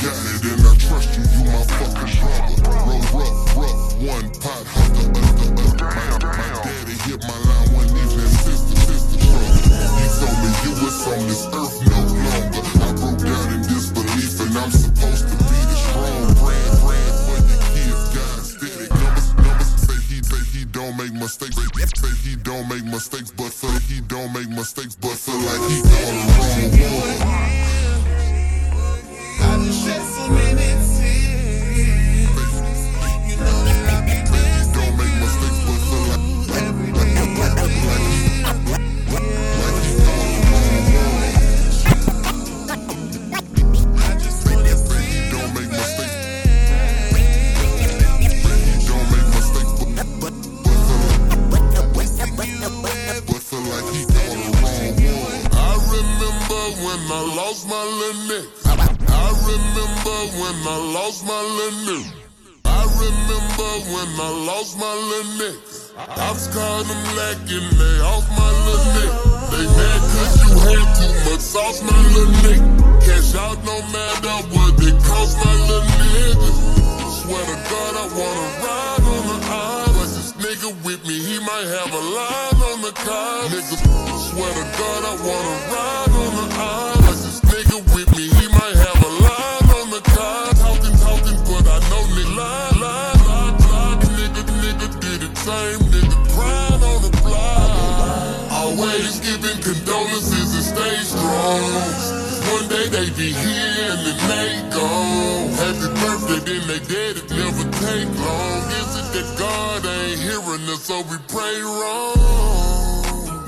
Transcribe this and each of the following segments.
got it and I trust you, you my fucking brother. Roll rough, rough, one pot, the other, other. My, my daddy hit my line one evening, sister, sister trouble. He told me you was on this earth no longer. I broke down in disbelief and I'm supposed to be the strong brand, brand for your kids. God steady. Numbers, numbers say he, say he don't make mistakes. Say he don't make mistakes, but feel he don't make mistakes, lost my little. I remember when I lost my little. I remember when I lost my little was caught them lacking, they off my little. They mad cause you had too much sauce, my little. Cash out no matter what it cost, my nigga. Swear to God, I wanna ride on the aisle. But this nigga with me, he might have a line on the car. Nigga, swear to God, I wanna ride crying on the block. Always giving condolences and stay strong. One day they be here and then they gone. Happy birthday, then they dead, it never take long. Is it that God ain't hearing us, so we pray wrong?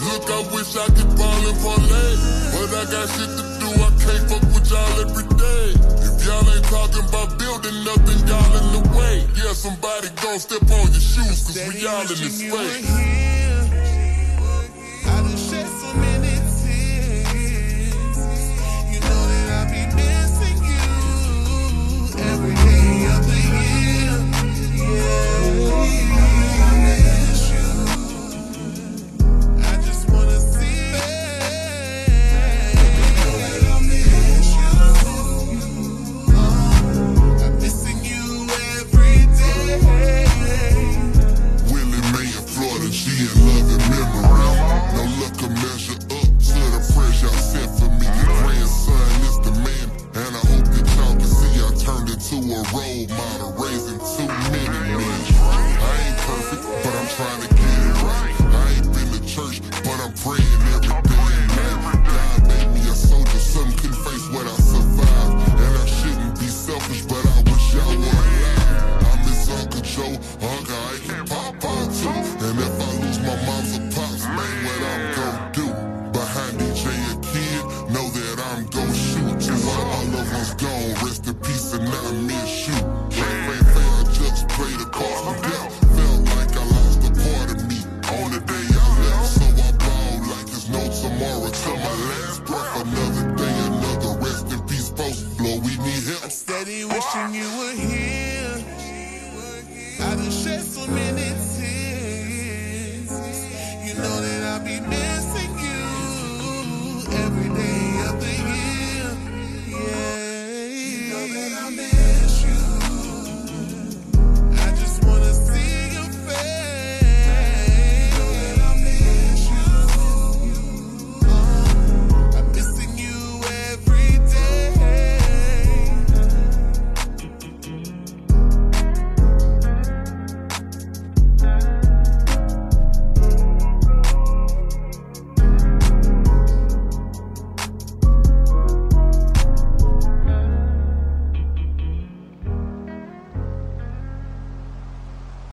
Look, I wish I could ball and parlay, but I got shit to somebody gon' step on your shoes, cause we all in this space. Into a role model, raising too many men. I ain't perfect, but I'm trying to